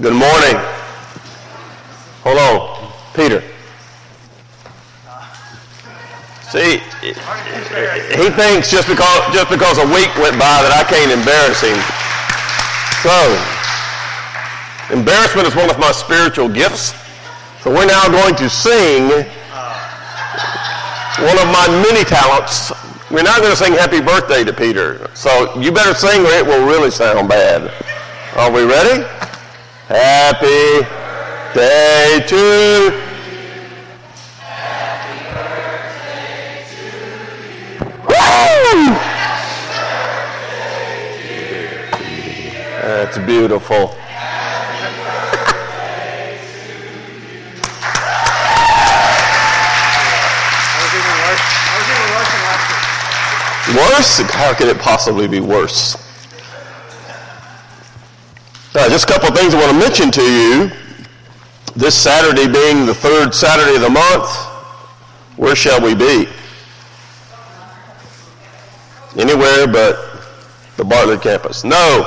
Good morning. Hello, Peter. See, he thinks just because just because a week went by that I can't embarrass him. So, embarrassment is one of my spiritual gifts. So we're now going to sing one of my many talents. We're not going to sing happy birthday to Peter. So you better sing or it will really sound bad. Are we ready? Happy day to! That's beautiful. Worse? How could it possibly be worse? Just a couple of things I want to mention to you. This Saturday being the third Saturday of the month, where shall we be? Anywhere but the Bartlett campus. No.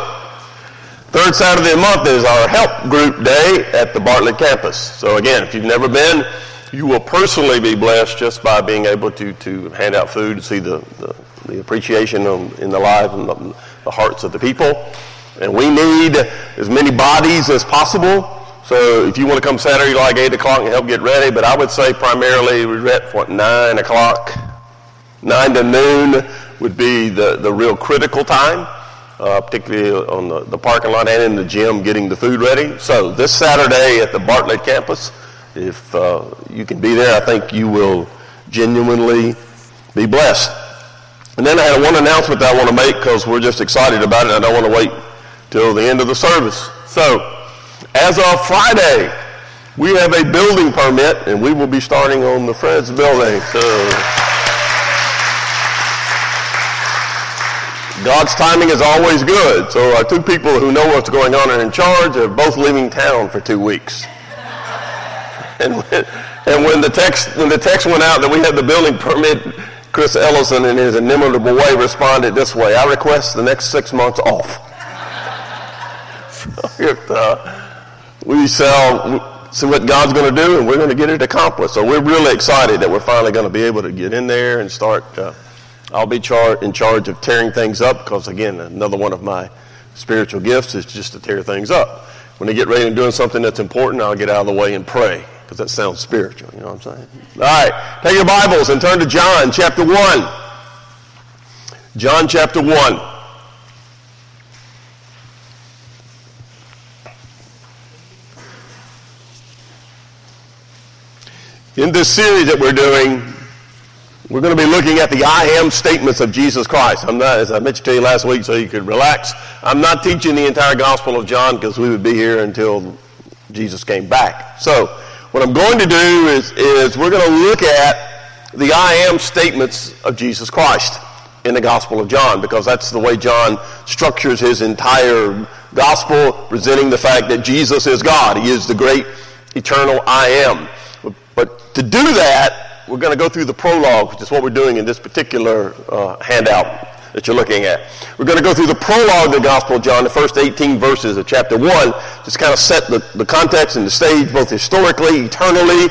Third Saturday of the month is our help group day at the Bartlett campus. So again, if you've never been, you will personally be blessed just by being able to, to hand out food and see the, the, the appreciation in the lives and the, the hearts of the people. And we need as many bodies as possible. So if you want to come Saturday like 8 o'clock and help get ready, but I would say primarily we're at what, 9 o'clock? 9 to noon would be the, the real critical time, uh, particularly on the, the parking lot and in the gym getting the food ready. So this Saturday at the Bartlett campus, if uh, you can be there, I think you will genuinely be blessed. And then I had one announcement that I want to make because we're just excited about it. I don't want to wait till the end of the service. So, as of Friday, we have a building permit, and we will be starting on the Fred's building. So, God's timing is always good. So, our two people who know what's going on and in charge are both leaving town for two weeks. And when, and when the text when the text went out that we had the building permit, Chris Ellison in his inimitable way responded this way: "I request the next six months off." If uh, we shall see what God's going to do, and we're going to get it accomplished. So we're really excited that we're finally going to be able to get in there and start. Uh, I'll be char- in charge of tearing things up because, again, another one of my spiritual gifts is just to tear things up. When they get ready and doing something that's important, I'll get out of the way and pray because that sounds spiritual. You know what I'm saying? All right, take your Bibles and turn to John chapter 1. John chapter 1. In this series that we're doing, we're going to be looking at the I am statements of Jesus Christ. I'm not, as I mentioned to you last week, so you could relax. I'm not teaching the entire Gospel of John because we would be here until Jesus came back. So, what I'm going to do is, is we're going to look at the I am statements of Jesus Christ in the Gospel of John because that's the way John structures his entire gospel, presenting the fact that Jesus is God. He is the great eternal I am. To do that, we're going to go through the prologue, which is what we're doing in this particular uh, handout that you're looking at. We're going to go through the prologue of the Gospel of John, the first 18 verses of chapter 1, just kind of set the, the context and the stage both historically, eternally,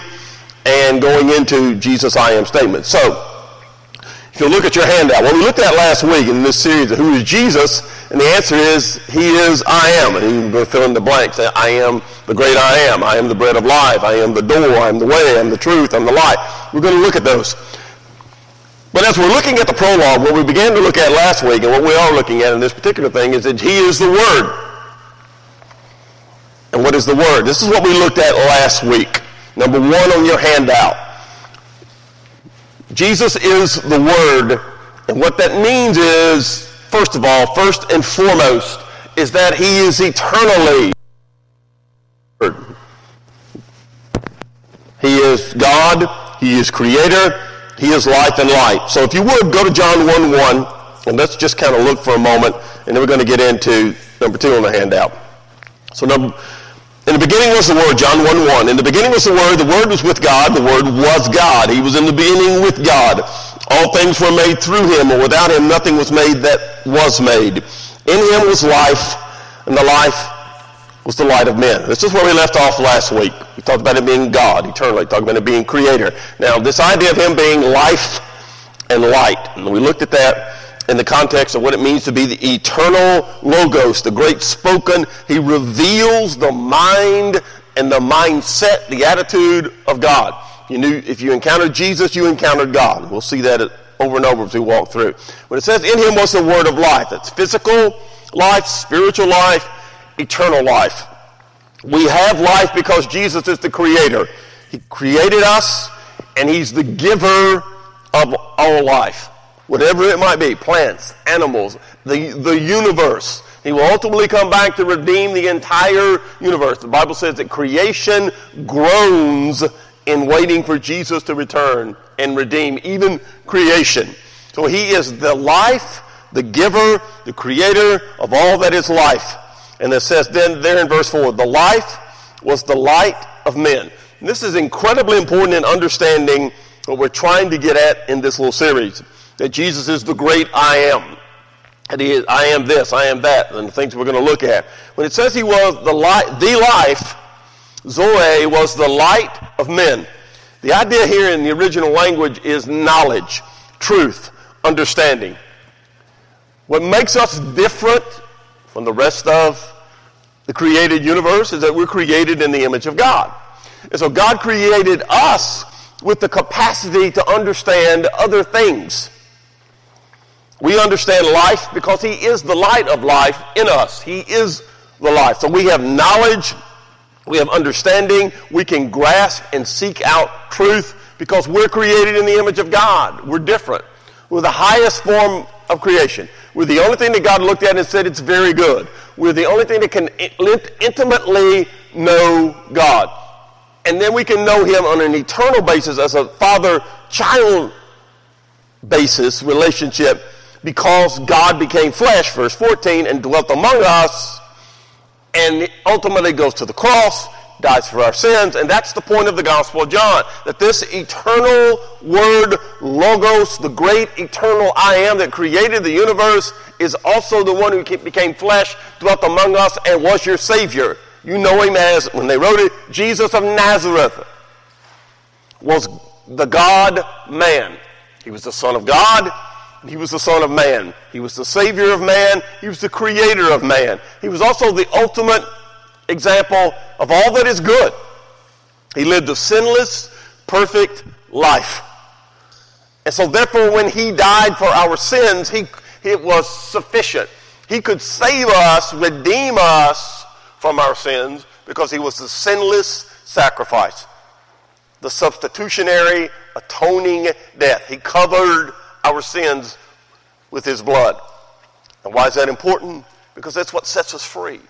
and going into Jesus' I am statement. So, if you look at your handout, what we looked at last week in this series Who is Jesus, and the answer is, He is I am. And you can fill in the blanks. I am the great I am. I am the bread of life. I am the door. I am the way. I am the truth. I'm the light. We're going to look at those. But as we're looking at the prologue, what we began to look at last week, and what we are looking at in this particular thing, is that He is the Word. And what is the Word? This is what we looked at last week. Number one on your handout. Jesus is the Word. And what that means is, first of all, first and foremost, is that He is eternally He is God. He is Creator. He is life and light. So if you would, go to John 1 1, and let's just kind of look for a moment, and then we're going to get into number two on the handout. So number, in the beginning was the Word, John 1 1. In the beginning was the Word, the Word was with God, the Word was God. He was in the beginning with God. All things were made through him, and without him nothing was made that was made. In him was life, and the life was the light of men. This is where we left off last week. We talked about it being God eternally, talked about it being creator. Now, this idea of him being life and light, and we looked at that in the context of what it means to be the eternal logos, the great spoken. He reveals the mind and the mindset, the attitude of God. You knew if you encountered Jesus, you encountered God. We'll see that over and over as we walk through. When it says in him was the word of life, that's physical life, spiritual life, eternal life. We have life because Jesus is the creator. He created us and he's the giver of our life. Whatever it might be, plants, animals, the, the universe. He will ultimately come back to redeem the entire universe. The Bible says that creation groans in waiting for Jesus to return and redeem even creation. So he is the life, the giver, the creator of all that is life. And it says then there in verse 4, the life was the light of men. And this is incredibly important in understanding what we're trying to get at in this little series. That Jesus is the great I am. And he is, I am this, I am that, and the things we're going to look at. When it says he was the light, the life, Zoe was the light of men. The idea here in the original language is knowledge, truth, understanding. What makes us different from the rest of the created universe is that we're created in the image of God. And so God created us with the capacity to understand other things. We understand life because He is the light of life in us. He is the life. So we have knowledge, we have understanding, we can grasp and seek out truth because we're created in the image of God. We're different. We're the highest form of creation. We're the only thing that God looked at and said it's very good. We're the only thing that can intimately know God. And then we can know Him on an eternal basis as a father child basis relationship because God became flesh, verse 14, and dwelt among us, and ultimately goes to the cross, dies for our sins, and that's the point of the Gospel of John, that this eternal Word, Logos, the great eternal I am that created the universe, is also the one who became flesh, dwelt among us, and was your Savior. You know him as, when they wrote it, Jesus of Nazareth was the God man. He was the Son of God. He was the Son of Man. He was the Savior of man. He was the Creator of man. He was also the ultimate example of all that is good. He lived a sinless, perfect life. And so, therefore, when He died for our sins, he, it was sufficient. He could save us, redeem us from our sins because He was the sinless sacrifice, the substitutionary, atoning death. He covered our sins with His blood. And why is that important? Because that's what sets us free.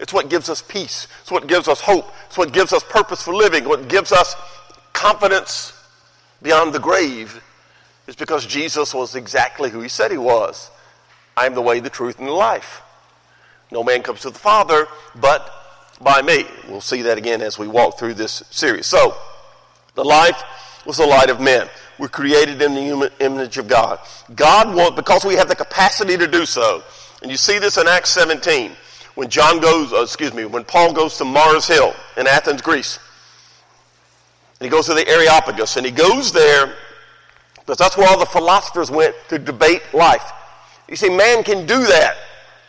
It's what gives us peace. It's what gives us hope. It's what gives us purpose for living. What gives us confidence beyond the grave is because Jesus was exactly who he said he was. I am the way, the truth, and the life. No man comes to the Father but by me. We'll see that again as we walk through this series. So, the life was the light of men. We're created in the image of God. God wants, because we have the capacity to do so, and you see this in Acts 17 when John goes, uh, excuse me, when Paul goes to Mars Hill in Athens, Greece. And he goes to the Areopagus, and he goes there because that's where all the philosophers went to debate life. You see, man can do that,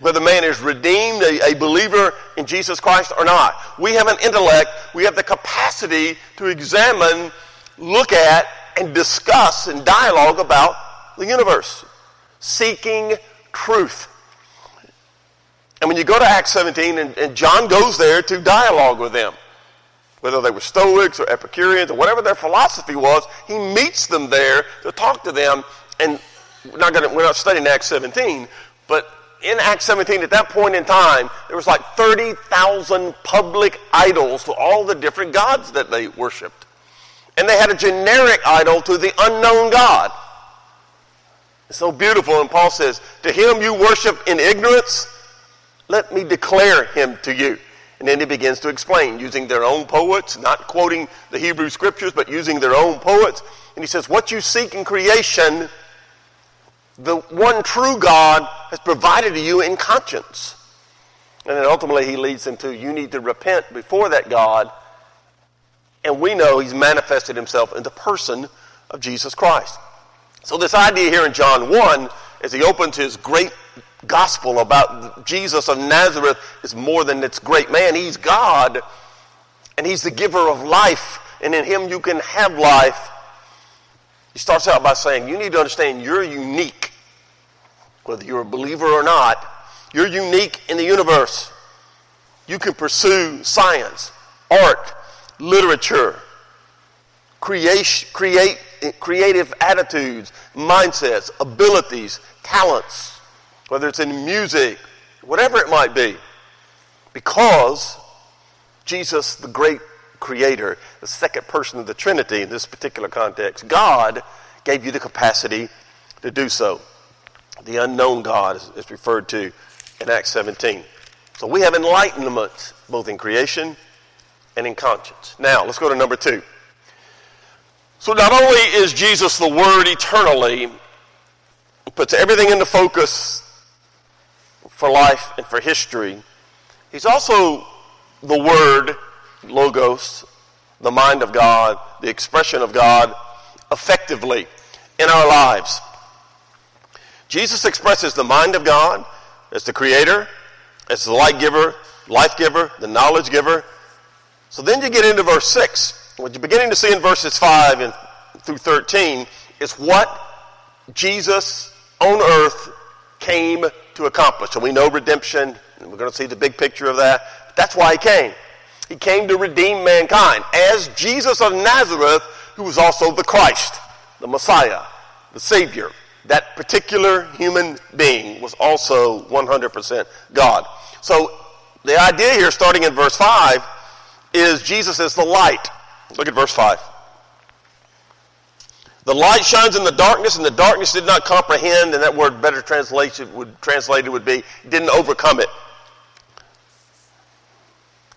whether man is redeemed, a, a believer in Jesus Christ or not. We have an intellect, we have the capacity to examine, look at, and discuss and dialogue about the universe, seeking truth. And when you go to Acts 17, and, and John goes there to dialogue with them, whether they were Stoics or Epicureans or whatever their philosophy was, he meets them there to talk to them. And we're not, gonna, we're not studying Acts 17, but in Acts 17, at that point in time, there was like 30,000 public idols to all the different gods that they worshiped. And they had a generic idol to the unknown God. It's so beautiful. And Paul says, To him you worship in ignorance, let me declare him to you. And then he begins to explain using their own poets, not quoting the Hebrew scriptures, but using their own poets. And he says, What you seek in creation, the one true God has provided to you in conscience. And then ultimately he leads them to you need to repent before that God. And we know he's manifested himself in the person of Jesus Christ. So this idea here in John 1, as he opens his great gospel about Jesus of Nazareth, is more than its great man. He's God, and he's the giver of life, and in him you can have life. He starts out by saying, you need to understand you're unique, whether you're a believer or not. You're unique in the universe. You can pursue science, art, literature, creation, create, creative attitudes, mindsets, abilities, talents, whether it's in music, whatever it might be. Because Jesus, the great creator, the second person of the Trinity in this particular context, God gave you the capacity to do so. The unknown God is, referred to in Acts 17. So we have enlightenment both in creation and in conscience. Now, let's go to number two. So not only is Jesus the Word eternally, puts everything into focus for life and for history, he's also the Word, Logos, the mind of God, the expression of God, effectively in our lives. Jesus expresses the mind of God as the creator, as the light giver, life giver, the knowledge giver. So then you get into verse 6. What you're beginning to see in verses 5 and through 13 is what Jesus on earth came to accomplish. So we know redemption, and we're going to see the big picture of that. That's why he came. He came to redeem mankind as Jesus of Nazareth, who was also the Christ, the Messiah, the Savior that particular human being was also 100% God. So the idea here, starting in verse 5, is Jesus is the light. Look at verse 5. The light shines in the darkness, and the darkness did not comprehend, and that word better translation would translated would be didn't overcome it.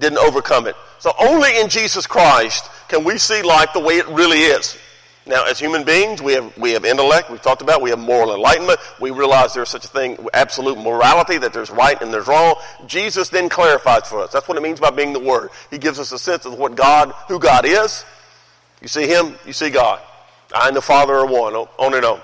Didn't overcome it. So only in Jesus Christ can we see life the way it really is. Now, as human beings, we have, we have intellect, we've talked about, we have moral enlightenment. We realize there's such a thing, absolute morality, that there's right and there's wrong. Jesus then clarifies for us. That's what it means by being the Word. He gives us a sense of what God, who God is. You see Him, you see God. I and the Father are one, on and on.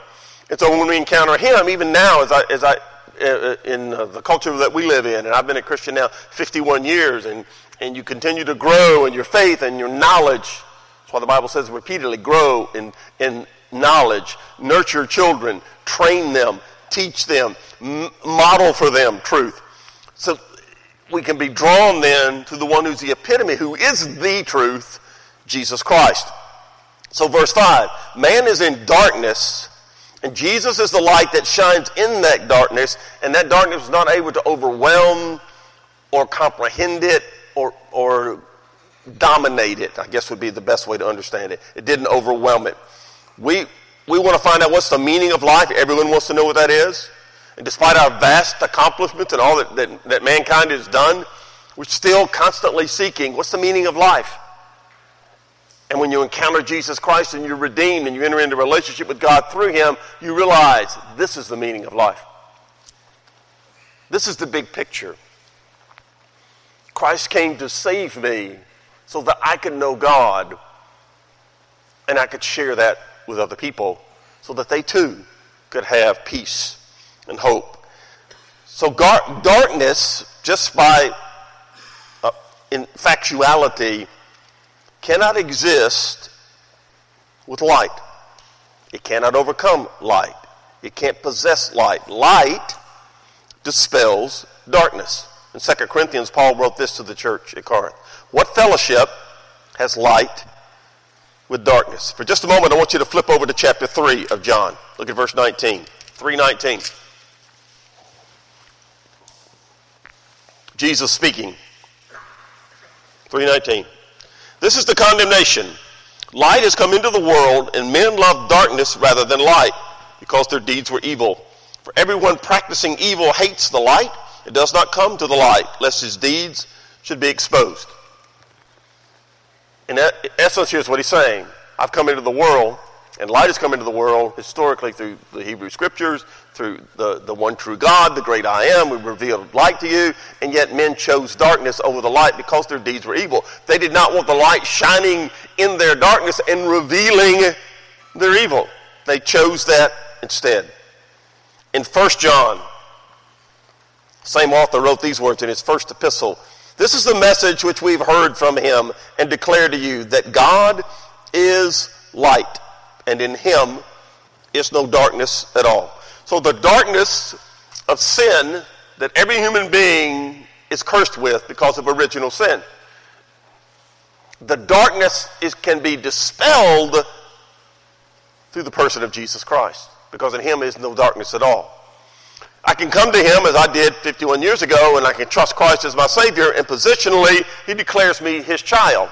And so when we encounter Him, even now, as I, as I, uh, uh, in uh, the culture that we live in, and I've been a Christian now 51 years, and, and you continue to grow in your faith and your knowledge that's why the Bible says repeatedly grow in, in knowledge, nurture children, train them, teach them, m- model for them truth. So we can be drawn then to the one who's the epitome, who is the truth, Jesus Christ. So, verse 5 man is in darkness, and Jesus is the light that shines in that darkness, and that darkness is not able to overwhelm or comprehend it or, or dominate it, I guess would be the best way to understand it. It didn't overwhelm it. We, we want to find out what's the meaning of life. Everyone wants to know what that is. And despite our vast accomplishments and all that, that, that mankind has done, we're still constantly seeking what's the meaning of life. And when you encounter Jesus Christ and you're redeemed and you enter into a relationship with God through Him, you realize this is the meaning of life. This is the big picture. Christ came to save me so that I could know God and I could share that with other people so that they too could have peace and hope. So gar- darkness, just by uh, in factuality, cannot exist with light. It cannot overcome light. It can't possess light. Light dispels darkness. In 2 Corinthians, Paul wrote this to the church at Corinth. What fellowship has light with darkness? For just a moment, I want you to flip over to chapter 3 of John. Look at verse 19. 319. Jesus speaking. 319. This is the condemnation. Light has come into the world, and men love darkness rather than light, because their deeds were evil. For everyone practicing evil hates the light, it does not come to the light, lest his deeds should be exposed in essence, here's what he's saying I've come into the world, And light has come into the world historically through the Hebrew scriptures, through the, the one true God, the great I am. We revealed light to you, and yet men chose darkness over the light because their deeds were evil. They did not want the light shining in their darkness and revealing their evil. They chose that instead. In 1 John, same author wrote these words in his first epistle. This is the message which we've heard from him and declare to you that God is light and in him is no darkness at all. So the darkness of sin that every human being is cursed with because of original sin. The darkness is, can be dispelled through the person of Jesus Christ because in him is no darkness at all. I can come to him as I did 51 years ago and I can trust Christ as my Savior and positionally he declares me his child.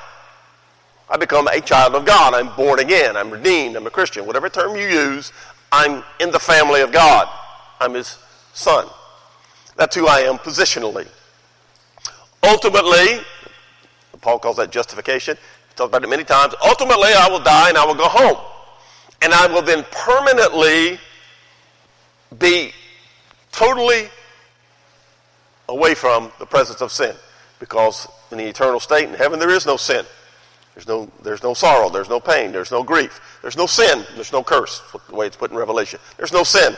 I become a child of God. I'm born again. I'm redeemed. I'm a Christian. Whatever term you use, I'm in the family of God. I'm his son. That's who I am positionally. Ultimately, Paul calls that justification. He talked about it many times. Ultimately, I will die and I will go home. And I will then permanently be totally away from the presence of sin. Because in the eternal state in heaven, there is no sin. There's no, there's no sorrow. There's no pain. There's no grief. There's no sin. There's no curse, the way it's put in Revelation. There's no sin.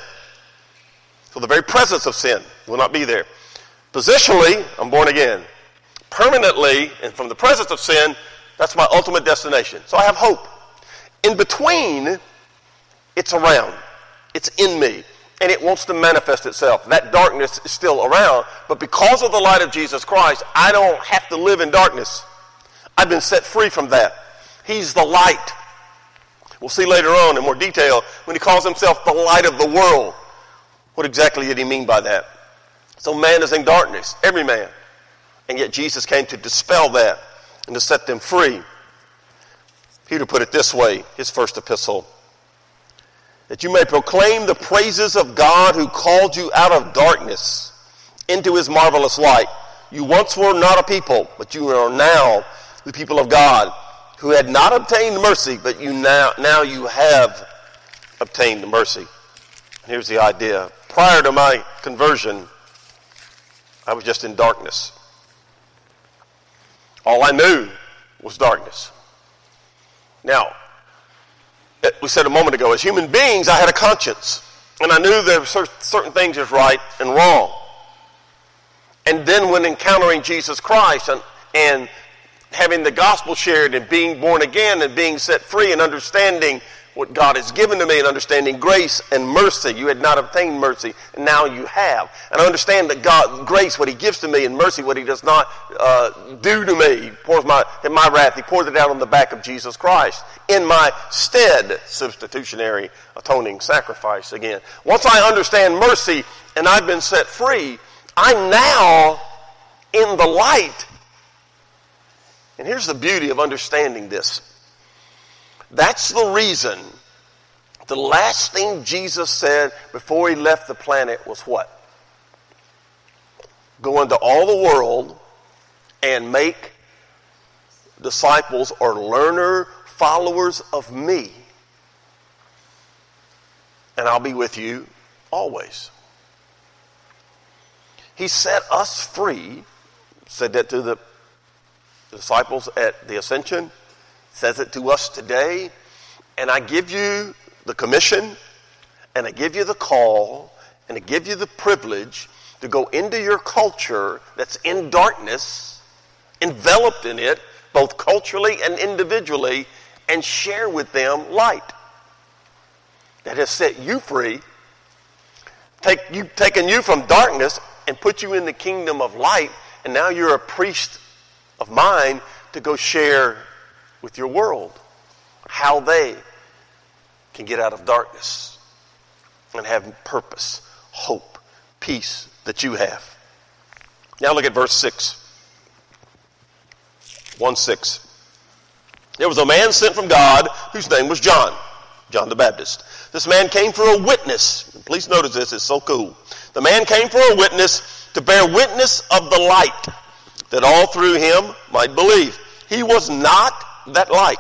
So the very presence of sin will not be there. Positionally, I'm born again. Permanently, and from the presence of sin, that's my ultimate destination. So I have hope. In between, it's around. It's in me. And it wants to manifest itself. That darkness is still around. But because of the light of Jesus Christ, I don't have to live in darkness. I've been set free from that. He's the light. We'll see later on in more detail when he calls himself the light of the world. What exactly did he mean by that? So man is in darkness, every man. And yet Jesus came to dispel that and to set them free. Peter put it this way, his first epistle that you may proclaim the praises of God who called you out of darkness into his marvelous light. You once were not a people, but you are now the people of God who had not obtained mercy, but you now, now you have obtained mercy. Here's the idea. Prior to my conversion, I was just in darkness. All I knew was darkness. Now, we said a moment ago, as human beings, I had a conscience. And I knew there were certain things as right and wrong. And then when encountering Jesus Christ and, and having the gospel shared and being born again and being set free and understanding what God has given to me in understanding grace and mercy. You had not obtained mercy, and now you have. And I understand that God, grace, what He gives to me, and mercy, what He does not uh, do to me. He pours my, in my wrath, He pours it out on the back of Jesus Christ in my stead, substitutionary atoning sacrifice again. Once I understand mercy and I've been set free, I'm now in the light and here's the beauty of understanding this. That's the reason the last thing Jesus said before he left the planet was what? Go into all the world and make disciples or learner followers of me. And I'll be with you always. He set us free, said that to the disciples at the ascension, says it to us today. And I give you the commission, and I give you the call, and I give you the privilege to go into your culture that's in darkness, enveloped in it, both culturally and individually, and share with them light that has set you free, take you, taken you from darkness and put you in the kingdom of light, and now you're a priest of mine to go share with your world how they can get out of darkness and have purpose, hope, peace that you have. Now look at verse 6. 1 6. There was a man sent from God whose name was John, John the Baptist. This man came for a witness. Please notice this, it's so cool. The man came for a witness to bear witness of the light that all through him might believe. He was not that light,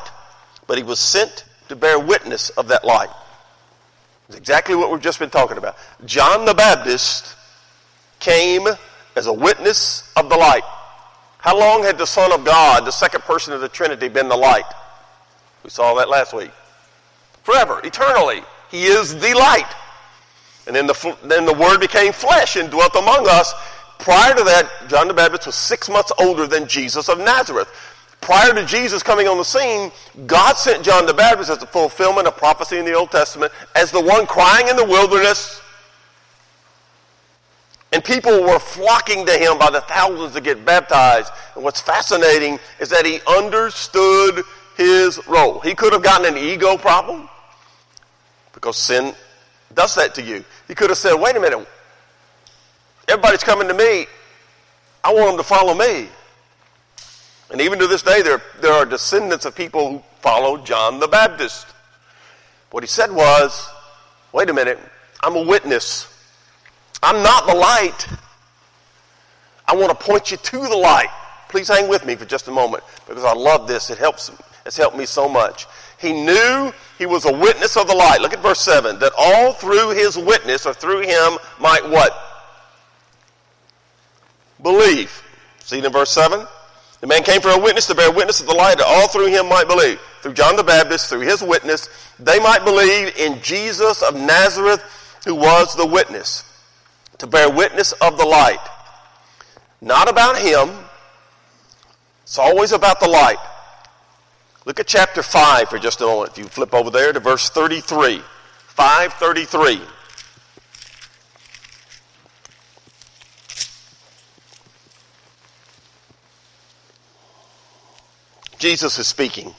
but he was sent to bear witness of that light. It's exactly what we've just been talking about. John the Baptist came as a witness of the light. How long had the Son of God, the second person of the Trinity, been the light? We saw that last week. Forever, eternally. He is the light. And then the, then the Word became flesh and dwelt among us. Prior to that, John the Baptist was six months older than Jesus of Nazareth. Prior to Jesus coming on the scene, God sent John the Baptist as the fulfillment of prophecy in the Old Testament as the one crying in the wilderness. And people were flocking to him by the thousands to get baptized. And what's fascinating is that he understood his role. He could have gotten an ego problem because sin does that to you. He could have said, wait a minute, everybody's coming to me. I want them to follow me. And even to this day, there, there are descendants of people who followed John the Baptist. What he said was, wait a minute, I'm a witness. I'm not the light. I want to point you to the light. Please hang with me for just a moment because I love this. It helps. It's helped me so much. He knew he was a witness of the light. Look at verse 7. That all through his witness or through him might what? Believe. See it in verse 7? The man came for a witness to bear witness of the light that all through him might believe. Through John the Baptist, through his witness, they might believe in Jesus of Nazareth, who was the witness. To bear witness of the light. Not about him. It's always about the light. Look at chapter 5 for just a moment. If you flip over there to verse 33. 533. Jesus is speaking.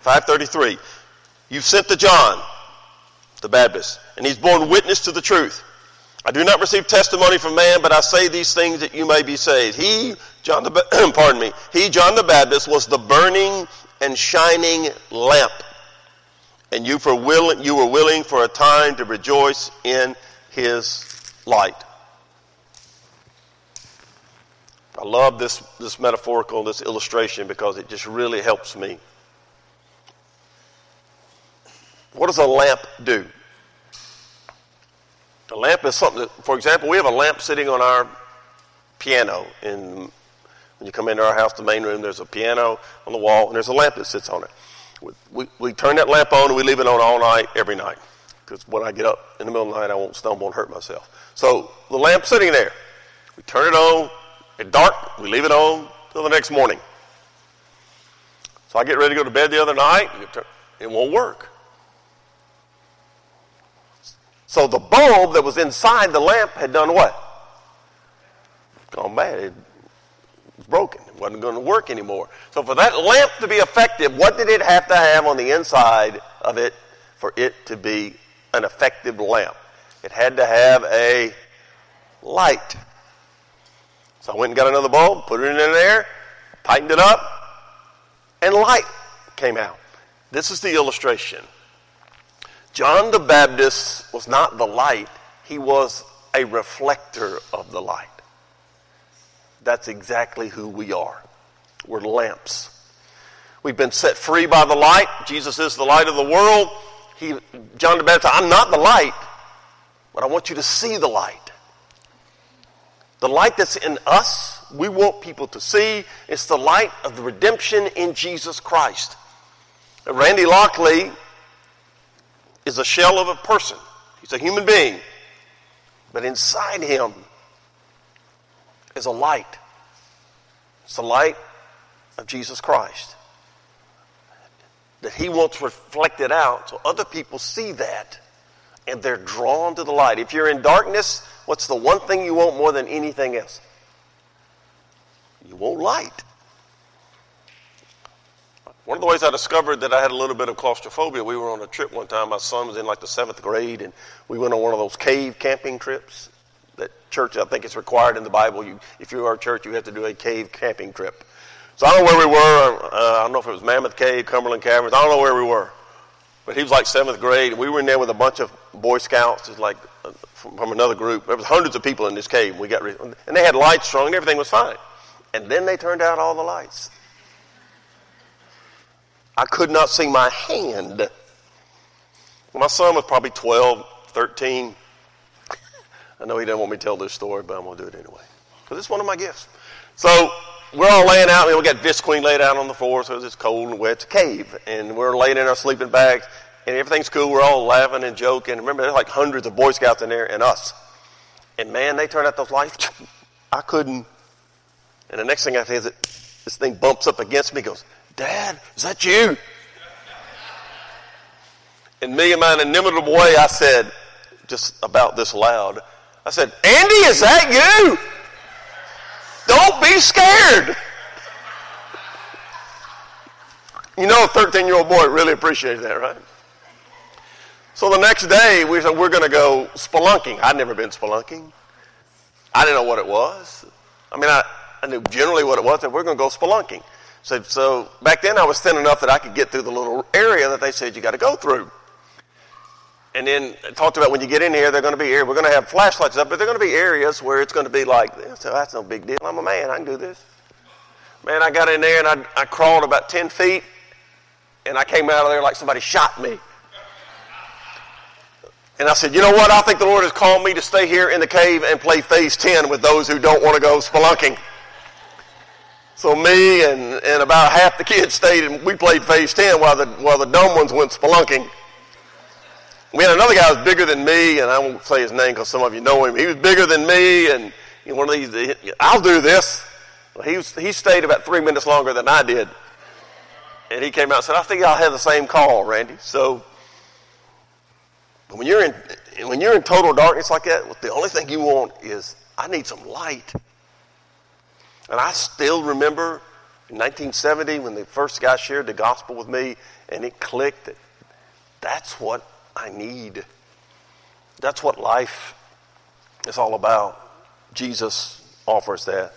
533. You've sent to John, the Baptist, and he's borne witness to the truth. I do not receive testimony from man, but I say these things that you may be saved. He, John the, pardon me, he, John the Baptist, was the burning and shining lamp. And you, for will, you were willing for a time to rejoice in his light. I love this, this metaphorical, this illustration, because it just really helps me. What does a lamp do? A lamp is something that, for example, we have a lamp sitting on our piano in when you come into our house, the main room, there's a piano on the wall, and there's a lamp that sits on it. We, we, we turn that lamp on, and we leave it on all night, every night. Because when I get up in the middle of the night, I won't stumble and hurt myself. So the lamp's sitting there. We turn it on. It's dark. We leave it on till the next morning. So I get ready to go to bed the other night. It won't work. So the bulb that was inside the lamp had done what? Gone bad. It was broken. It wasn't going to work anymore. So for that lamp to be effective, what did it have to have on the inside of it for it to be an effective lamp? It had to have a light. So I went and got another bulb, put it in there, tightened it up, and light came out. This is the illustration. John the Baptist was not the light, he was a reflector of the light that's exactly who we are. We're lamps. We've been set free by the light. Jesus is the light of the world. He, John the Baptist, I'm not the light, but I want you to see the light. The light that's in us, we want people to see. It's the light of the redemption in Jesus Christ. Randy Lockley is a shell of a person. He's a human being. But inside him is a light. It's the light of Jesus Christ. That he wants reflected out so other people see that and they're drawn to the light. If you're in darkness, what's the one thing you want more than anything else? You want light. One of the ways I discovered that I had a little bit of claustrophobia, we were on a trip one time. My son was in like the seventh grade, and we went on one of those cave camping trips that church, I think it's required in the Bible. You, if you are a church, you have to do a cave camping trip. So I don't know where we were. Uh, I don't know if it was Mammoth Cave, Cumberland Caverns. I don't know where we were. But he was like seventh grade. And we were in there with a bunch of Boy Scouts, just like uh, from, from, another group. There was hundreds of people in this cave. We got and they had lights strung, and everything was fine. And then they turned out all the lights. I could not see my hand. My son was probably 12, 13. I know he doesn't want me to tell this story, but I'm going to do it anyway. Because it's one of my gifts. So we're all laying out, and we got Visqueen laid out on the floor, so it's cold and wet. It's a cave. And we're laying in our sleeping bags, and everything's cool. We're all laughing and joking. Remember, there's like hundreds of Boy Scouts in there and us. And man, they turned out those lights. I couldn't. And the next thing I see is that this thing bumps up against me, goes, Dad, is that you? In me in my inimitable way, I said, just about this loud, I said, Andy, is that you? Don't be scared. You know, a 13 year old boy really appreciated that, right? So the next day, we said, we're going to go spelunking. I'd never been spelunking. I didn't know what it was. I mean, I, I knew generally what it was, and we're going to go spelunking. So, so back then, I was thin enough that I could get through the little area that they said you got to go through. And then I talked about when you get in here, they're going to be here. We're going to have flashlights up, but they're going to be areas where it's going to be like this. So that's no big deal. I'm a man. I can do this. Man, I got in there and I, I crawled about 10 feet, and I came out of there like somebody shot me. And I said, you know what? I think the Lord has called me to stay here in the cave and play phase 10 with those who don't want to go spelunking. So me and, and about half the kids stayed and we played phase 10 while the, while the dumb ones went spelunking. We had another guy who was bigger than me, and I won't say his name because some of you know him. He was bigger than me, and you know, one of these, I'll do this. He, was, he stayed about three minutes longer than I did. And he came out and said, I think I'll have the same call, Randy. So when you're in, when you're in total darkness like that, the only thing you want is, I need some light. And I still remember in 1970 when the first guy shared the gospel with me, and it clicked that that's what I need. That's what life is all about. Jesus offers that.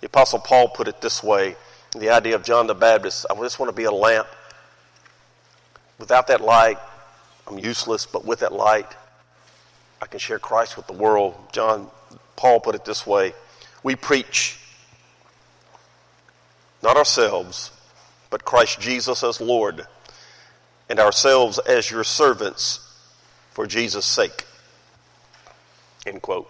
The Apostle Paul put it this way the idea of John the Baptist I just want to be a lamp. Without that light, I'm useless, but with that light, I can share Christ with the world. John Paul put it this way We preach not ourselves, but Christ Jesus as Lord, and ourselves as your servants for Jesus' sake. End quote.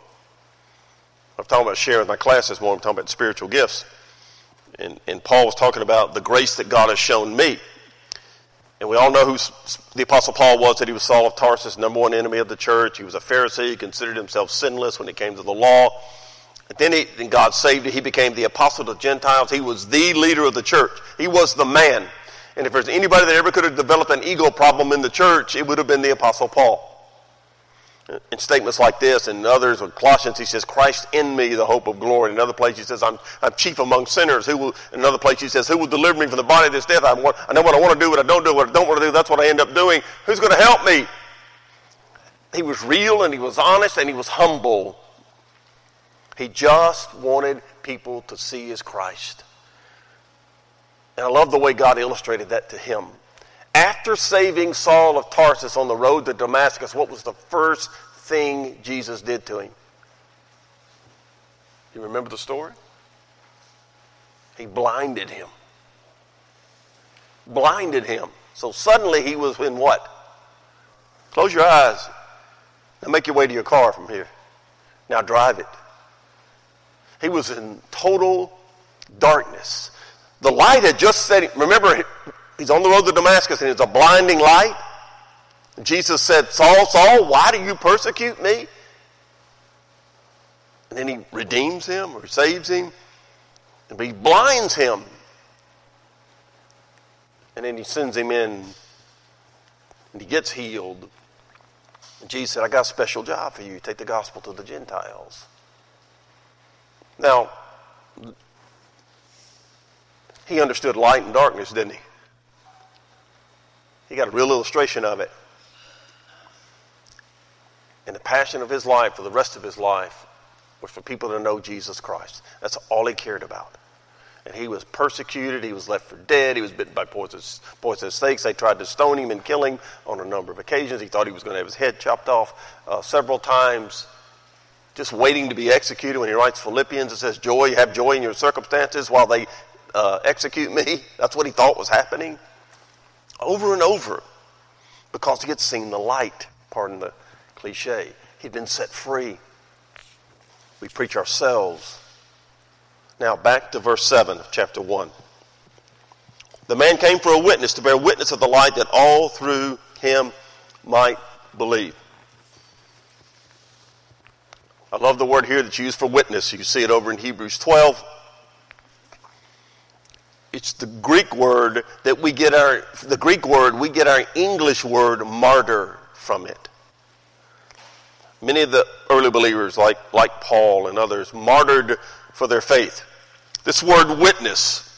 I'm talking about sharing my classes more. I'm talking about spiritual gifts. And, and Paul was talking about the grace that God has shown me. And we all know who the Apostle Paul was, that he was Saul of Tarsus, number one enemy of the church. He was a Pharisee. He considered himself sinless when it came to the law. And then he, and God saved him. He became the apostle to Gentiles. He was the leader of the church. He was the man. And if there's anybody that ever could have developed an ego problem in the church, it would have been the Apostle Paul in statements like this and others with Colossians, he says, Christ in me, the hope of glory. In another place, he says, I'm, I'm chief among sinners. Who will, in another place, he says, Who will deliver me from the body of this death? I, want, I know what I want to do, what I don't do, what I don't want to do. That's what I end up doing. Who's going to help me? He was real and he was honest and he was humble. He just wanted people to see his Christ. And I love the way God illustrated that to him. After saving Saul of Tarsus on the road to Damascus, what was the first thing Jesus did to him? You remember the story? He blinded him. Blinded him. So suddenly he was in what? Close your eyes. Now make your way to your car from here. Now drive it. He was in total darkness. The light had just set. Remember, He's on the road to Damascus and it's a blinding light. Jesus said, Saul, Saul, why do you persecute me? And then he redeems him or saves him. And he blinds him. And then he sends him in and he gets healed. And Jesus said, I got a special job for you. Take the gospel to the Gentiles. Now, he understood light and darkness, didn't he? He got a real illustration of it. And the passion of his life for the rest of his life was for people to know Jesus Christ. That's all he cared about. And he was persecuted. He was left for dead. He was bitten by poisonous, snakes. They tried to stone him and kill him on a number of occasions. He thought he was going to have his head chopped off uh, several times, just waiting to be executed. When he writes Philippians, it says, Joy, have joy in your circumstances while they uh, execute me. That's what he thought was happening. Over and over because he had seen the light, pardon the cliche. He'd been set free. We preach ourselves. Now, back to verse 7 of chapter 1. The man came for a witness to bear witness of the light that all through him might believe. I love the word here that's used for witness. You see it over in Hebrews 12. It's the Greek word that we get our, the Greek word, we get our English word martyr from it. Many of the early believers, like, like Paul and others, martyred for their faith. This word witness,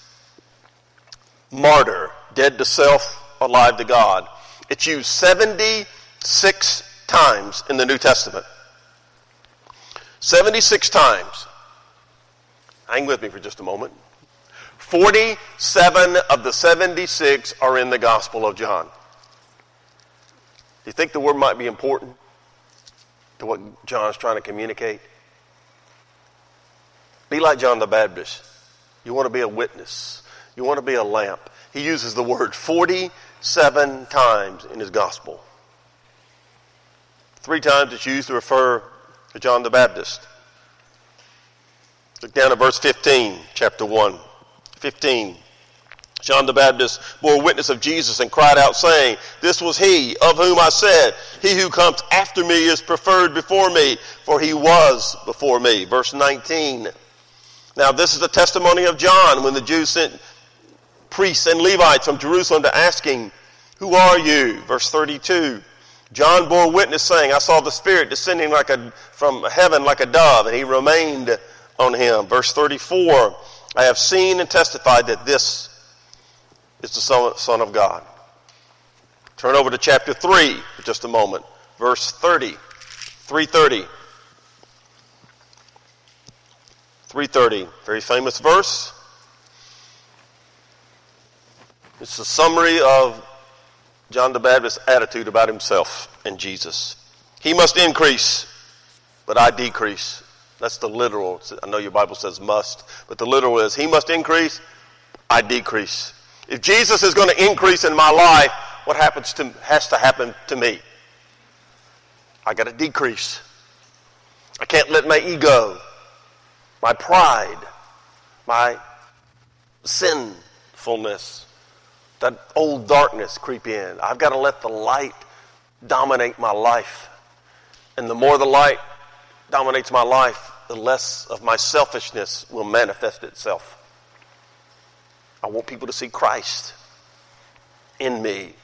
martyr, dead to self, alive to God, it's used 76 times in the New Testament. 76 times. Hang with me for just a moment. 47 of the 76 are in the Gospel of John. Do you think the word might be important to what John's trying to communicate? Be like John the Baptist. You want to be a witness. You want to be a lamp. He uses the word 47 times in his gospel. Three times it's used to refer to John the Baptist. Look down at verse 15, chapter 1. 15. John the Baptist bore witness of Jesus and cried out, saying, This was he of whom I said, He who comes after me is preferred before me, for he was before me. Verse 19. Now, this is the testimony of John when the Jews sent priests and Levites from Jerusalem to ask him, Who are you? Verse 32. John bore witness, saying, I saw the Spirit descending like a, from heaven like a dove, and he remained on him. Verse 34. I have seen and testified that this is the Son of God. Turn over to chapter 3 for just a moment. Verse 30. 330. 330. Very famous verse. It's a summary of John the Baptist's attitude about himself and Jesus. He must increase, but I decrease. That's the literal. I know your Bible says must, but the literal is He must increase, I decrease. If Jesus is going to increase in my life, what happens to has to happen to me? I got to decrease. I can't let my ego, my pride, my sinfulness, that old darkness creep in. I've got to let the light dominate my life. And the more the light dominates my life, the less of my selfishness will manifest itself. I want people to see Christ in me.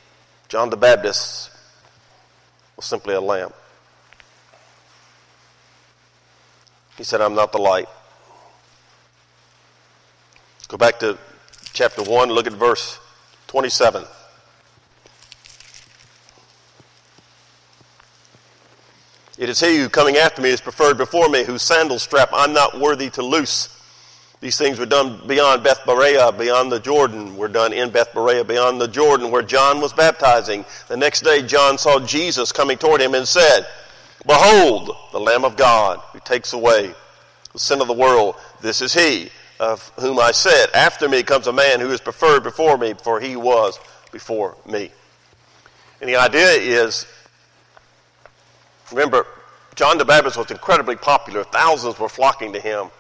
John the Baptist was simply a lamp. He said, I'm not the light. Go back to chapter 1, look at verse 27. It is he who coming after me is preferred before me, whose sandal strap I'm not worthy to loose. These things were done beyond Bethabara, beyond the Jordan. Were done in Bethabara, beyond the Jordan, where John was baptizing. The next day, John saw Jesus coming toward him and said, Behold, the Lamb of God, who takes away the sin of the world. This is he of whom I said, After me comes a man who is preferred before me, for he was before me. And the idea is Remember, John the Baptist was incredibly popular. Thousands were flocking to him.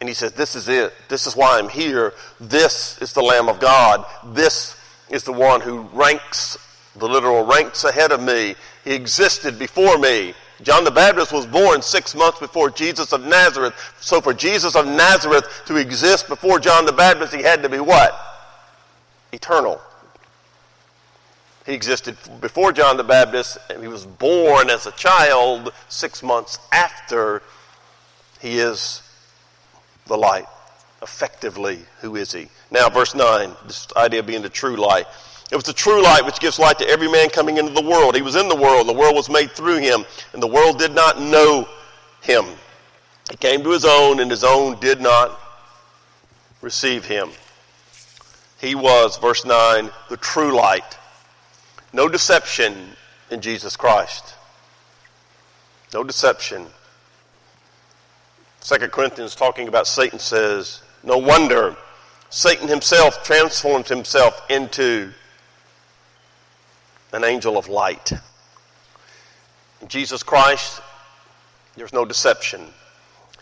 And he says, This is it. This is why I'm here. This is the Lamb of God. This is the one who ranks, the literal ranks ahead of me. He existed before me. John the Baptist was born six months before Jesus of Nazareth. So for Jesus of Nazareth to exist before John the Baptist, he had to be what? Eternal. He existed before John the Baptist, and he was born as a child six months after he is the light. Effectively, who is he? Now, verse 9, this idea of being the true light. It was the true light which gives light to every man coming into the world. He was in the world, the world was made through him, and the world did not know him. He came to his own, and his own did not receive him. He was, verse 9, the true light no deception in Jesus Christ. No deception. Second Corinthians talking about Satan says, No wonder Satan himself transformed himself into an angel of light. In Jesus Christ, there's no deception.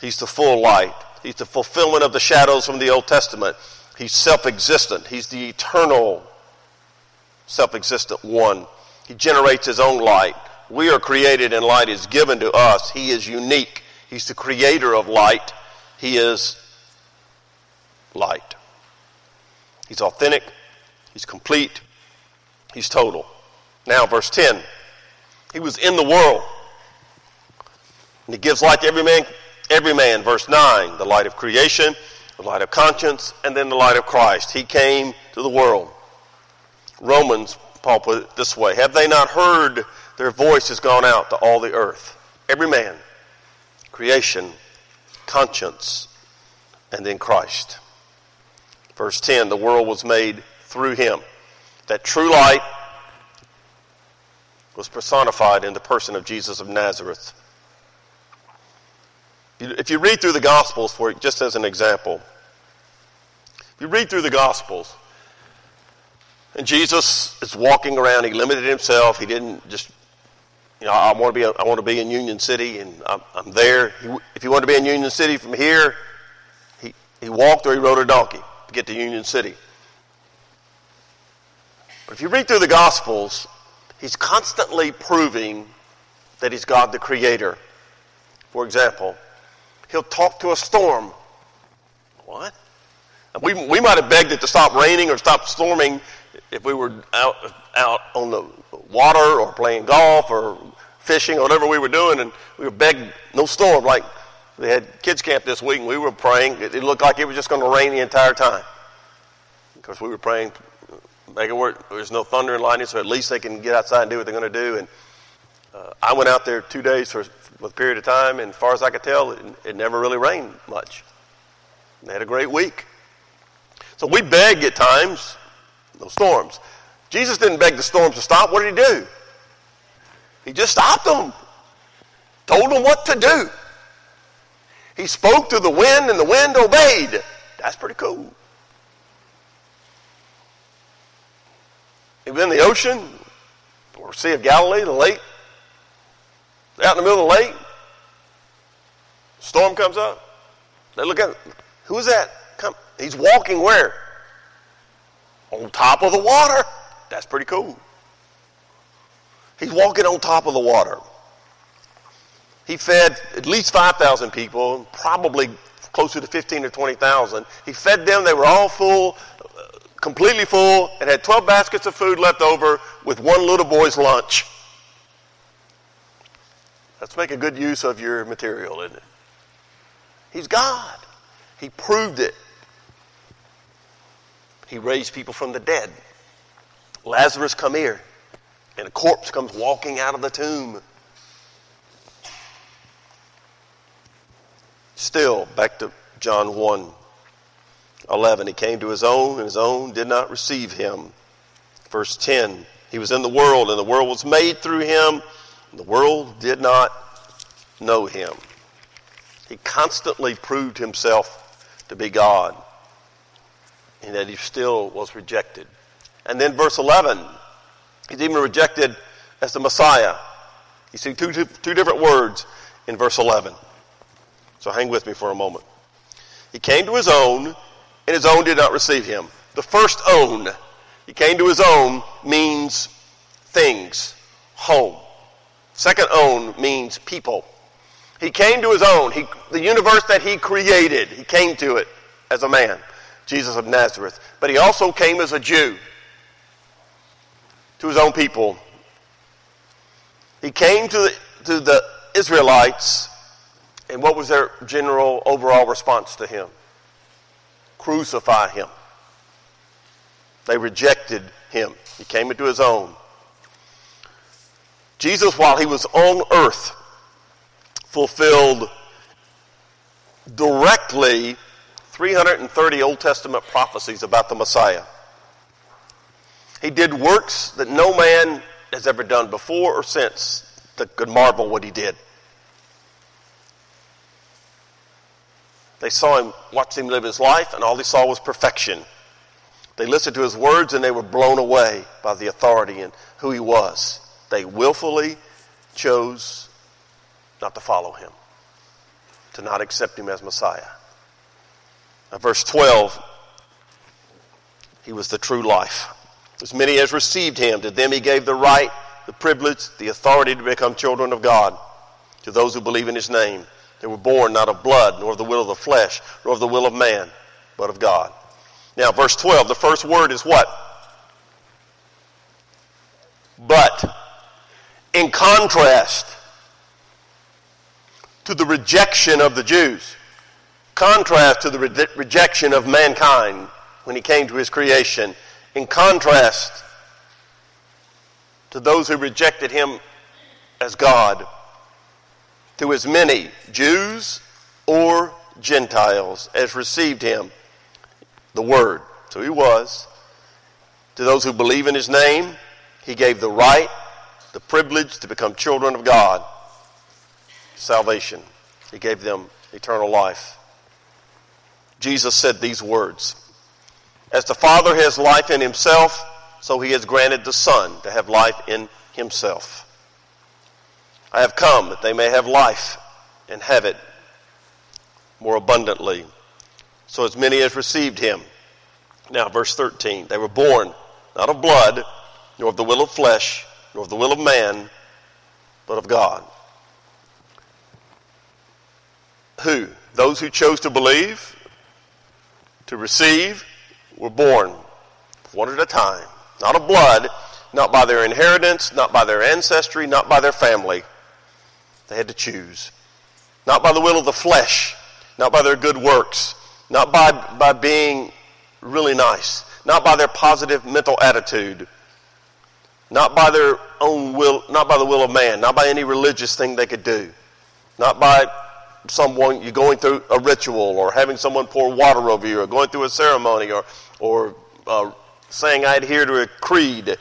He's the full light. He's the fulfillment of the shadows from the Old Testament. He's self existent. He's the eternal, self existent one. He generates his own light. We are created and light is given to us. He is unique. He's the creator of light. He is light. He's authentic. He's complete. He's total. Now, verse 10. He was in the world. And he gives light to every man, every man. Verse 9, the light of creation, the light of conscience, and then the light of Christ. He came to the world. Romans, Paul put it this way Have they not heard their voice has gone out to all the earth? Every man, creation, conscience, and then Christ. Verse 10 The world was made through him. That true light was personified in the person of Jesus of Nazareth. If you read through the Gospels, for just as an example, if you read through the Gospels, and Jesus is walking around, he limited himself. He didn't just, you know, I want to be, I want to be in Union City, and I'm, I'm there. If he wanted to be in Union City from here, he, he walked or he rode a donkey to get to Union City. But if you read through the Gospels, he's constantly proving that he's God the Creator. For example, he'll talk to a storm. What? We, we might have begged it to stop raining or stop storming if we were out, out on the water or playing golf or fishing or whatever we were doing, and we were begged, no storm. Like they had kids camp this week, and we were praying. It, it looked like it was just going to rain the entire time. Because we were praying, make it work. There's no thunder and lightning, so at least they can get outside and do what they're going to do. And uh, I went out there two days for, for a period of time, and as far as I could tell, it, it never really rained much. They had a great week. So we beg at times, no storms. Jesus didn't beg the storms to stop. What did he do? He just stopped them, told them what to do. He spoke to the wind, and the wind obeyed. That's pretty cool. He was in the ocean, or Sea of Galilee, the lake. Out in the middle of the lake, storm comes up. They look at. Who's that? Come. He's walking where? On top of the water. That's pretty cool. He's walking on top of the water. He fed at least 5,000 people, probably closer to 15 or 20,000. He fed them. They were all full, completely full, and had 12 baskets of food left over with one little boy's lunch. Let's make a good use of your material, isn't it? He's God. He proved it. He raised people from the dead. Lazarus, come here. And a corpse comes walking out of the tomb. Still, back to John 1 11. He came to his own, and his own did not receive him. Verse 10 He was in the world, and the world was made through him, and the world did not know him. He constantly proved himself to be God, and that he still was rejected. And then verse 11, he's even rejected as the Messiah. You see two, two, two different words in verse 11. So hang with me for a moment. He came to his own, and his own did not receive him. The first own, he came to his own, means things, home. Second own means people. He came to his own. He, the universe that he created, he came to it as a man, Jesus of Nazareth. But he also came as a Jew to his own people. He came to the, to the Israelites, and what was their general overall response to him? Crucify him. They rejected him. He came into his own. Jesus, while he was on earth, fulfilled directly 330 Old Testament prophecies about the Messiah. He did works that no man has ever done before or since that could marvel what he did. They saw him, watched him live his life, and all they saw was perfection. They listened to his words and they were blown away by the authority and who he was. They willfully chose not to follow him, to not accept him as Messiah. Verse 12, he was the true life. As many as received him, to them he gave the right, the privilege, the authority to become children of God, to those who believe in his name. They were born not of blood, nor of the will of the flesh, nor of the will of man, but of God. Now, verse 12, the first word is what? But. In contrast to the rejection of the Jews, contrast to the re- rejection of mankind when he came to his creation, in contrast to those who rejected him as God, to as many Jews or Gentiles as received him the Word. So he was. To those who believe in his name, he gave the right, the privilege to become children of God. Salvation. He gave them eternal life. Jesus said these words As the Father has life in himself, so he has granted the Son to have life in himself. I have come that they may have life and have it more abundantly. So as many as received him. Now, verse 13. They were born not of blood, nor of the will of flesh, nor of the will of man, but of God. Who? Those who chose to believe, to receive, were born one at a time. Not of blood, not by their inheritance, not by their ancestry, not by their family. They had to choose. Not by the will of the flesh, not by their good works, not by, by being really nice, not by their positive mental attitude, not by their own will, not by the will of man, not by any religious thing they could do, not by someone you're going through a ritual or having someone pour water over you or going through a ceremony or, or uh, saying I adhere to a creed.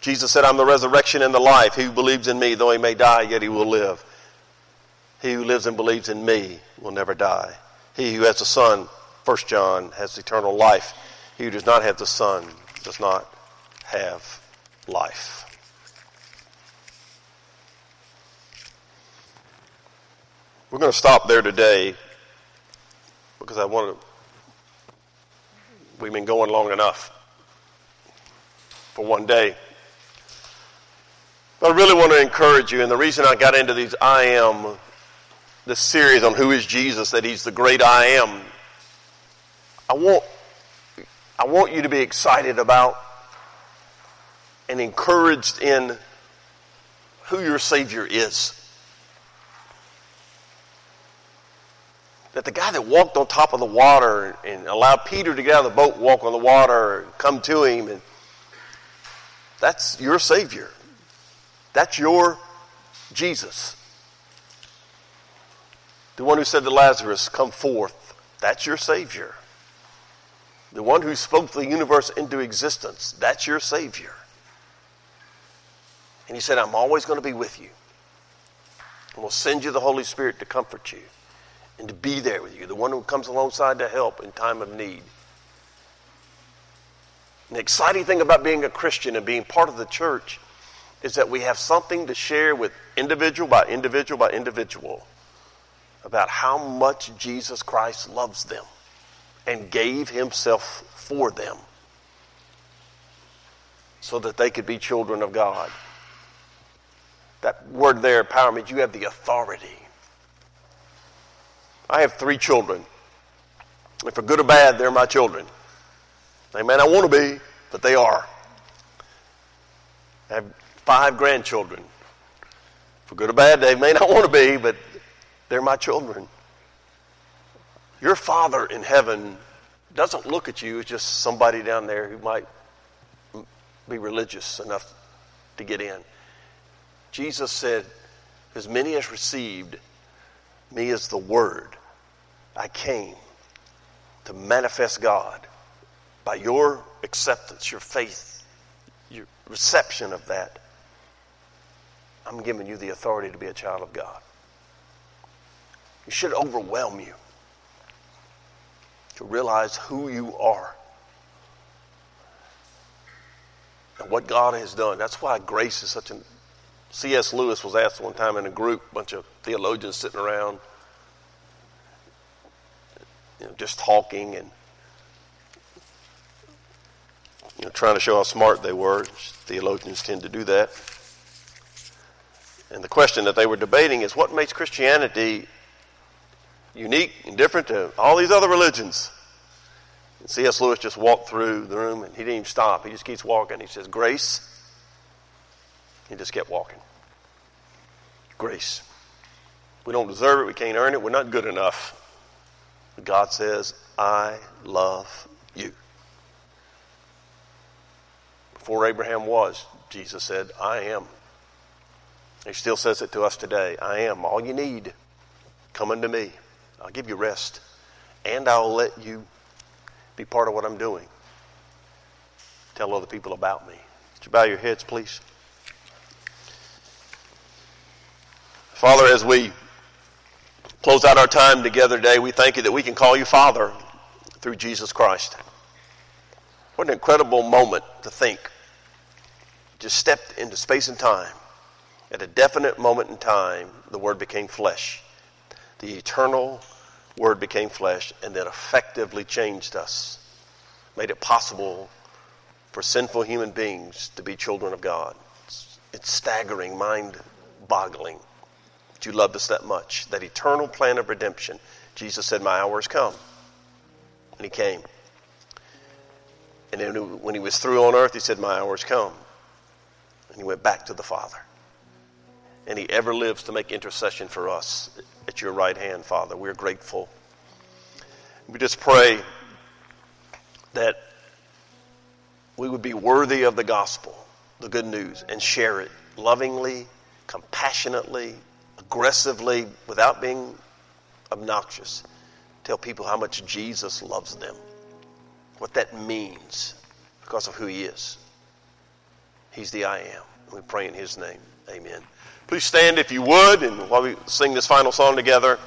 Jesus said, I'm the resurrection and the life. He who believes in me, though he may die, yet he will live. He who lives and believes in me will never die. He who has the Son, 1 John, has eternal life. He who does not have the Son does not have life. We're going to stop there today because I want to. We've been going long enough for one day. But I really want to encourage you, and the reason I got into these I am this series on who is Jesus, that he's the great I am. I want, I want you to be excited about and encouraged in who your Savior is. That the guy that walked on top of the water and allowed Peter to get out of the boat, walk on the water, come to him, and that's your Savior. That's your Jesus. The one who said to Lazarus, Come forth, that's your Savior. The one who spoke the universe into existence, that's your Savior. And he said, I'm always going to be with you. And we'll send you the Holy Spirit to comfort you and to be there with you, the one who comes alongside to help in time of need. And the exciting thing about being a Christian and being part of the church is that we have something to share with individual by individual by individual about how much Jesus Christ loves them and gave himself for them so that they could be children of God. That word there, empowerment, you have the authority. I have three children. And for good or bad, they're my children. They may not want to be, but they are. I have five grandchildren. For good or bad, they may not want to be, but they're my children. Your Father in heaven doesn't look at you as just somebody down there who might be religious enough to get in. Jesus said, As many as received me is the Word, I came to manifest God by your acceptance, your faith, your reception of that. I'm giving you the authority to be a child of God. It should overwhelm you. to realize who you are and what God has done. That's why grace is such a. C.S. Lewis was asked one time in a group, a bunch of theologians sitting around, you know, just talking and you know, trying to show how smart they were. Theologians tend to do that. And the question that they were debating is what makes Christianity unique and different to all these other religions? And C.S. Lewis just walked through the room and he didn't even stop. He just keeps walking. He says, Grace. He just kept walking. Grace. We don't deserve it. We can't earn it. We're not good enough. God says, I love you. Before Abraham was, Jesus said, I am. He still says it to us today I am. All you need, come unto me. I'll give you rest. And I'll let you be part of what I'm doing. Tell other people about me. Would you bow your heads, please? Father, as we close out our time together today, we thank you that we can call you Father through Jesus Christ. What an incredible moment to think. Just stepped into space and time. At a definite moment in time, the Word became flesh. The eternal Word became flesh and then effectively changed us, made it possible for sinful human beings to be children of God. It's, it's staggering, mind boggling that you loved us that much. That eternal plan of redemption. Jesus said, My hour has come. And He came. And then when He was through on earth, He said, My hour has come. And He went back to the Father. And He ever lives to make intercession for us at your right hand, Father. We're grateful. We just pray that we would be worthy of the gospel, the good news, and share it lovingly, compassionately, aggressively, without being obnoxious. Tell people how much Jesus loves them, what that means because of who He is. He's the I am. We pray in His name. Amen. Please stand if you would, and while we sing this final song together.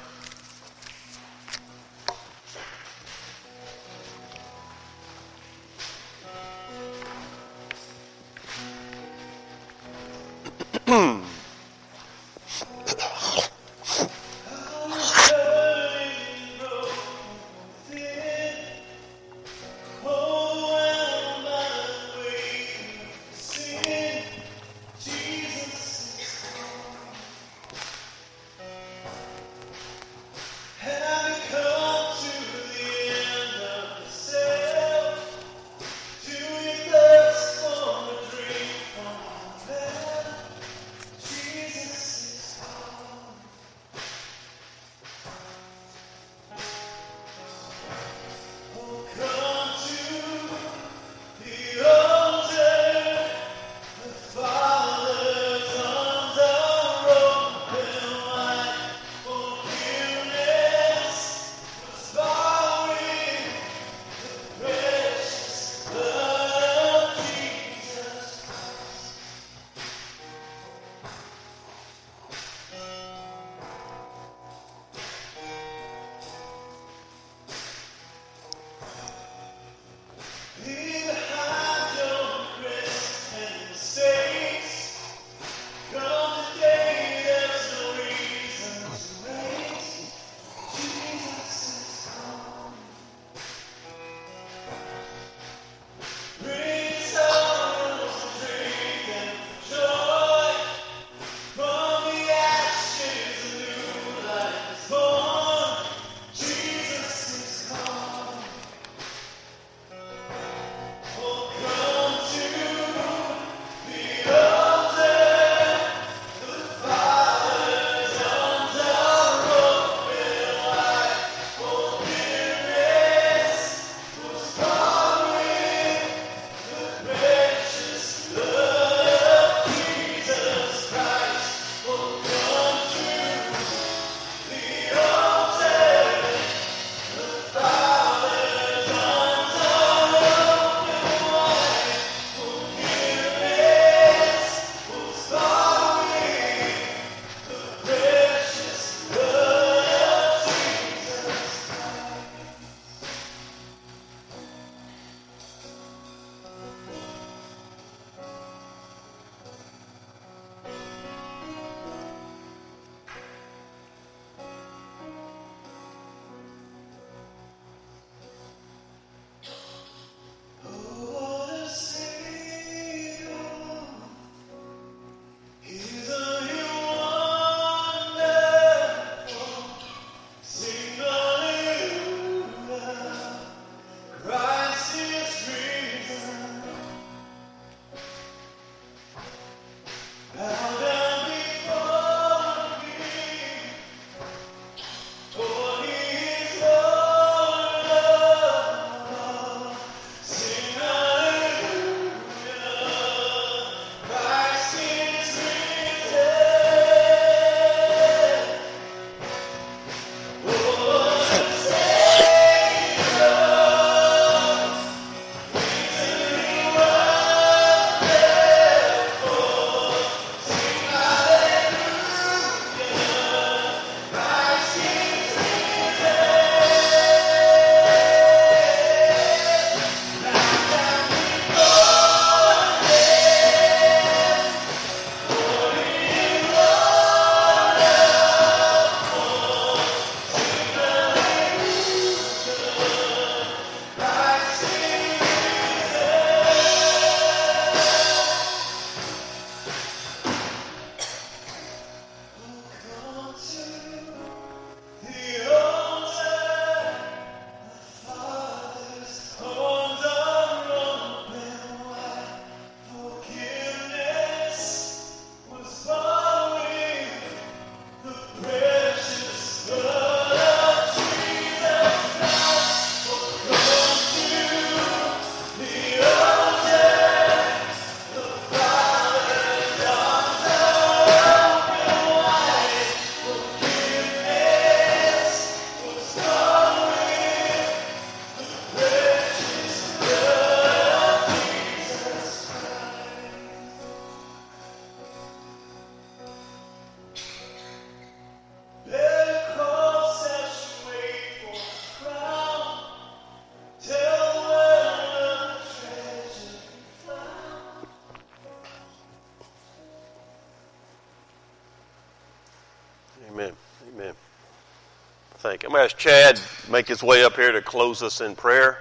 I'm going to ask Chad make his way up here to close us in prayer.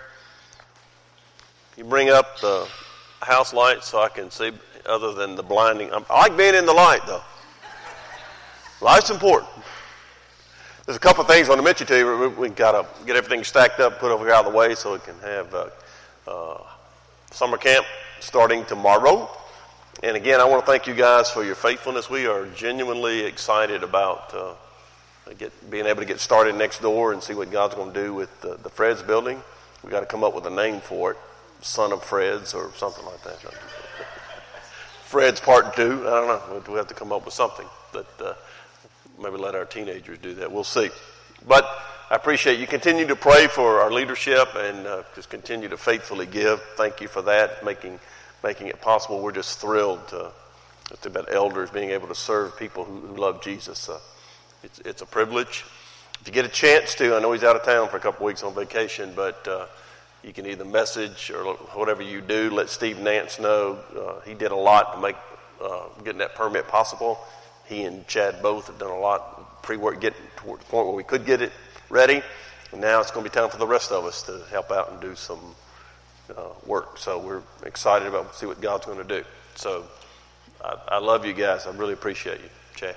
You bring up the house light so I can see other than the blinding. I like being in the light, though. Light's important. There's a couple of things I want to mention to you. We, have got to get everything stacked up, put over out of the way so we can have uh, uh, summer camp starting tomorrow. And again, I want to thank you guys for your faithfulness. We are genuinely excited about uh, get, being able to get started next door and see what God's going to do with the, the Fred's building. We've got to come up with a name for it, Son of Fred's or something like that. Fred's Part 2. I don't know. We have to come up with something. But uh, maybe let our teenagers do that. We'll see. But I appreciate you continue to pray for our leadership and uh, just continue to faithfully give. Thank you for that, making making it possible. We're just thrilled to, to about elders being able to serve people who, who love Jesus. Uh, it's it's a privilege. You get a chance to, I know he's out of town for a couple weeks on vacation, but uh, you can either message or whatever you do. Let Steve Nance know. Uh, he did a lot to make uh, getting that permit possible he and Chad both have done a lot pre-work, getting toward the point where we could get it ready. And now it's going to be time for the rest of us to help out and do some uh, work. So we're excited about see what God's going to do. So I, I love you guys. I really appreciate you, Chad.